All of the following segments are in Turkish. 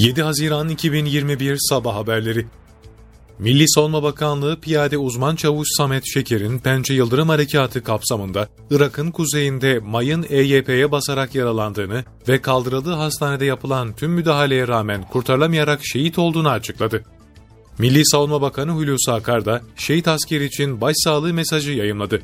7 Haziran 2021 Sabah Haberleri Milli Savunma Bakanlığı Piyade Uzman Çavuş Samet Şeker'in Pençe Yıldırım Harekatı kapsamında Irak'ın kuzeyinde mayın EYP'ye basarak yaralandığını ve kaldırıldığı hastanede yapılan tüm müdahaleye rağmen kurtarılamayarak şehit olduğunu açıkladı. Milli Savunma Bakanı Hulusi Akar da şehit asker için başsağlığı mesajı yayımladı.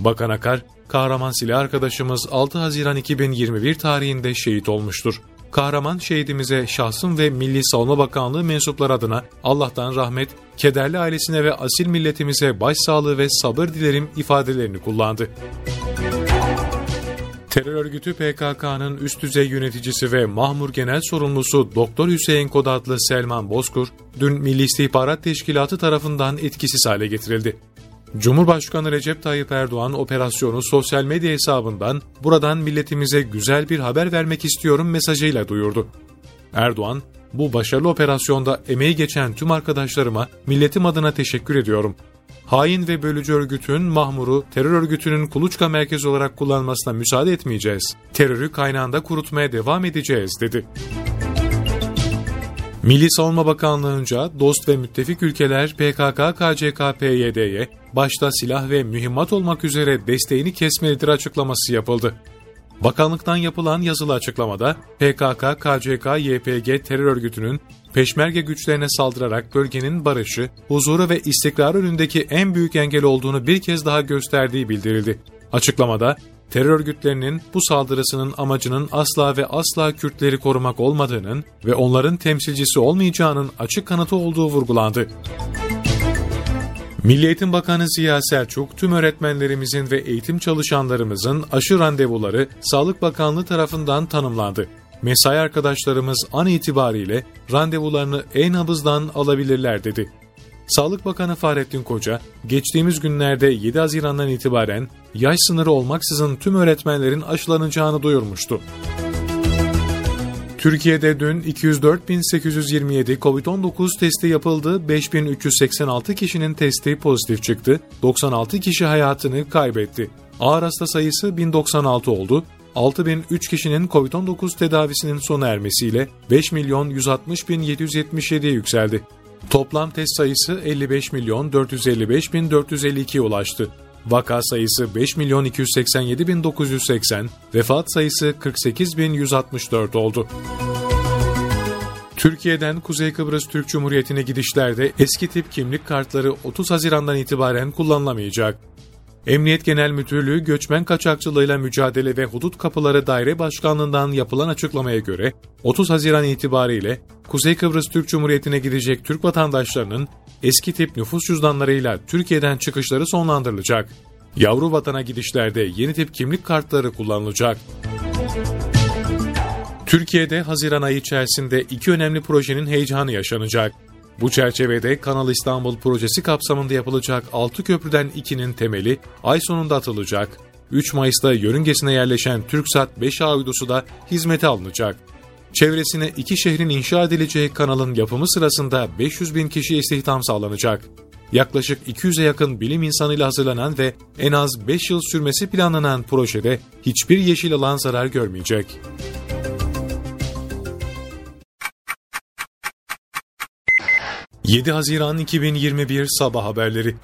Bakan Akar, kahraman silah arkadaşımız 6 Haziran 2021 tarihinde şehit olmuştur kahraman şehidimize şahsım ve Milli Savunma Bakanlığı mensupları adına Allah'tan rahmet, kederli ailesine ve asil milletimize başsağlığı ve sabır dilerim ifadelerini kullandı. Terör örgütü PKK'nın üst düzey yöneticisi ve Mahmur Genel Sorumlusu Doktor Hüseyin Kod adlı Selman Bozkur, dün Milli İstihbarat Teşkilatı tarafından etkisiz hale getirildi. Cumhurbaşkanı Recep Tayyip Erdoğan operasyonu sosyal medya hesabından buradan milletimize güzel bir haber vermek istiyorum mesajıyla duyurdu. Erdoğan, bu başarılı operasyonda emeği geçen tüm arkadaşlarıma milletim adına teşekkür ediyorum. Hain ve bölücü örgütün Mahmur'u terör örgütünün kuluçka merkezi olarak kullanmasına müsaade etmeyeceğiz. Terörü kaynağında kurutmaya devam edeceğiz dedi. Milli Savunma Bakanlığı'nca dost ve müttefik ülkeler PKK, KCK, PYD'ye başta silah ve mühimmat olmak üzere desteğini kesmelidir açıklaması yapıldı. Bakanlıktan yapılan yazılı açıklamada PKK, KCK, YPG terör örgütünün peşmerge güçlerine saldırarak bölgenin barışı, huzuru ve istikrarı önündeki en büyük engel olduğunu bir kez daha gösterdiği bildirildi. Açıklamada terör örgütlerinin bu saldırısının amacının asla ve asla Kürtleri korumak olmadığının ve onların temsilcisi olmayacağının açık kanıtı olduğu vurgulandı. Milli Eğitim Bakanı Ziya Selçuk, tüm öğretmenlerimizin ve eğitim çalışanlarımızın aşı randevuları Sağlık Bakanlığı tarafından tanımlandı. Mesai arkadaşlarımız an itibariyle randevularını e-nabızdan alabilirler dedi. Sağlık Bakanı Fahrettin Koca, geçtiğimiz günlerde 7 Haziran'dan itibaren yaş sınırı olmaksızın tüm öğretmenlerin aşılanacağını duyurmuştu. Türkiye'de dün 204.827 COVID-19 testi yapıldı, 5.386 kişinin testi pozitif çıktı, 96 kişi hayatını kaybetti. Ağır hasta sayısı 1096 oldu, 6003 kişinin COVID-19 tedavisinin sona ermesiyle 5 milyon 160 bin 777'ye yükseldi. Toplam test sayısı 55 milyon 455 bin 452'ye ulaştı. Vaka sayısı 5 milyon 287 bin 980, vefat sayısı 48 bin 164 oldu. Türkiye'den Kuzey Kıbrıs Türk Cumhuriyeti'ne gidişlerde eski tip kimlik kartları 30 Haziran'dan itibaren kullanılamayacak. Emniyet Genel Müdürlüğü Göçmen Kaçakçılığıyla Mücadele ve Hudut Kapıları Daire Başkanlığı'ndan yapılan açıklamaya göre 30 Haziran itibariyle Kuzey Kıbrıs Türk Cumhuriyeti'ne gidecek Türk vatandaşlarının eski tip nüfus cüzdanlarıyla Türkiye'den çıkışları sonlandırılacak. Yavru vatana gidişlerde yeni tip kimlik kartları kullanılacak. Türkiye'de Haziran ayı içerisinde iki önemli projenin heyecanı yaşanacak. Bu çerçevede Kanal İstanbul projesi kapsamında yapılacak 6 köprüden 2'nin temeli ay sonunda atılacak. 3 Mayıs'ta yörüngesine yerleşen TürkSat 5A uydusu da hizmete alınacak. Çevresine iki şehrin inşa edileceği kanalın yapımı sırasında 500 bin kişi istihdam sağlanacak. Yaklaşık 200'e yakın bilim insanıyla hazırlanan ve en az 5 yıl sürmesi planlanan projede hiçbir yeşil alan zarar görmeyecek. 7 Haziran 2021 Sabah Haberleri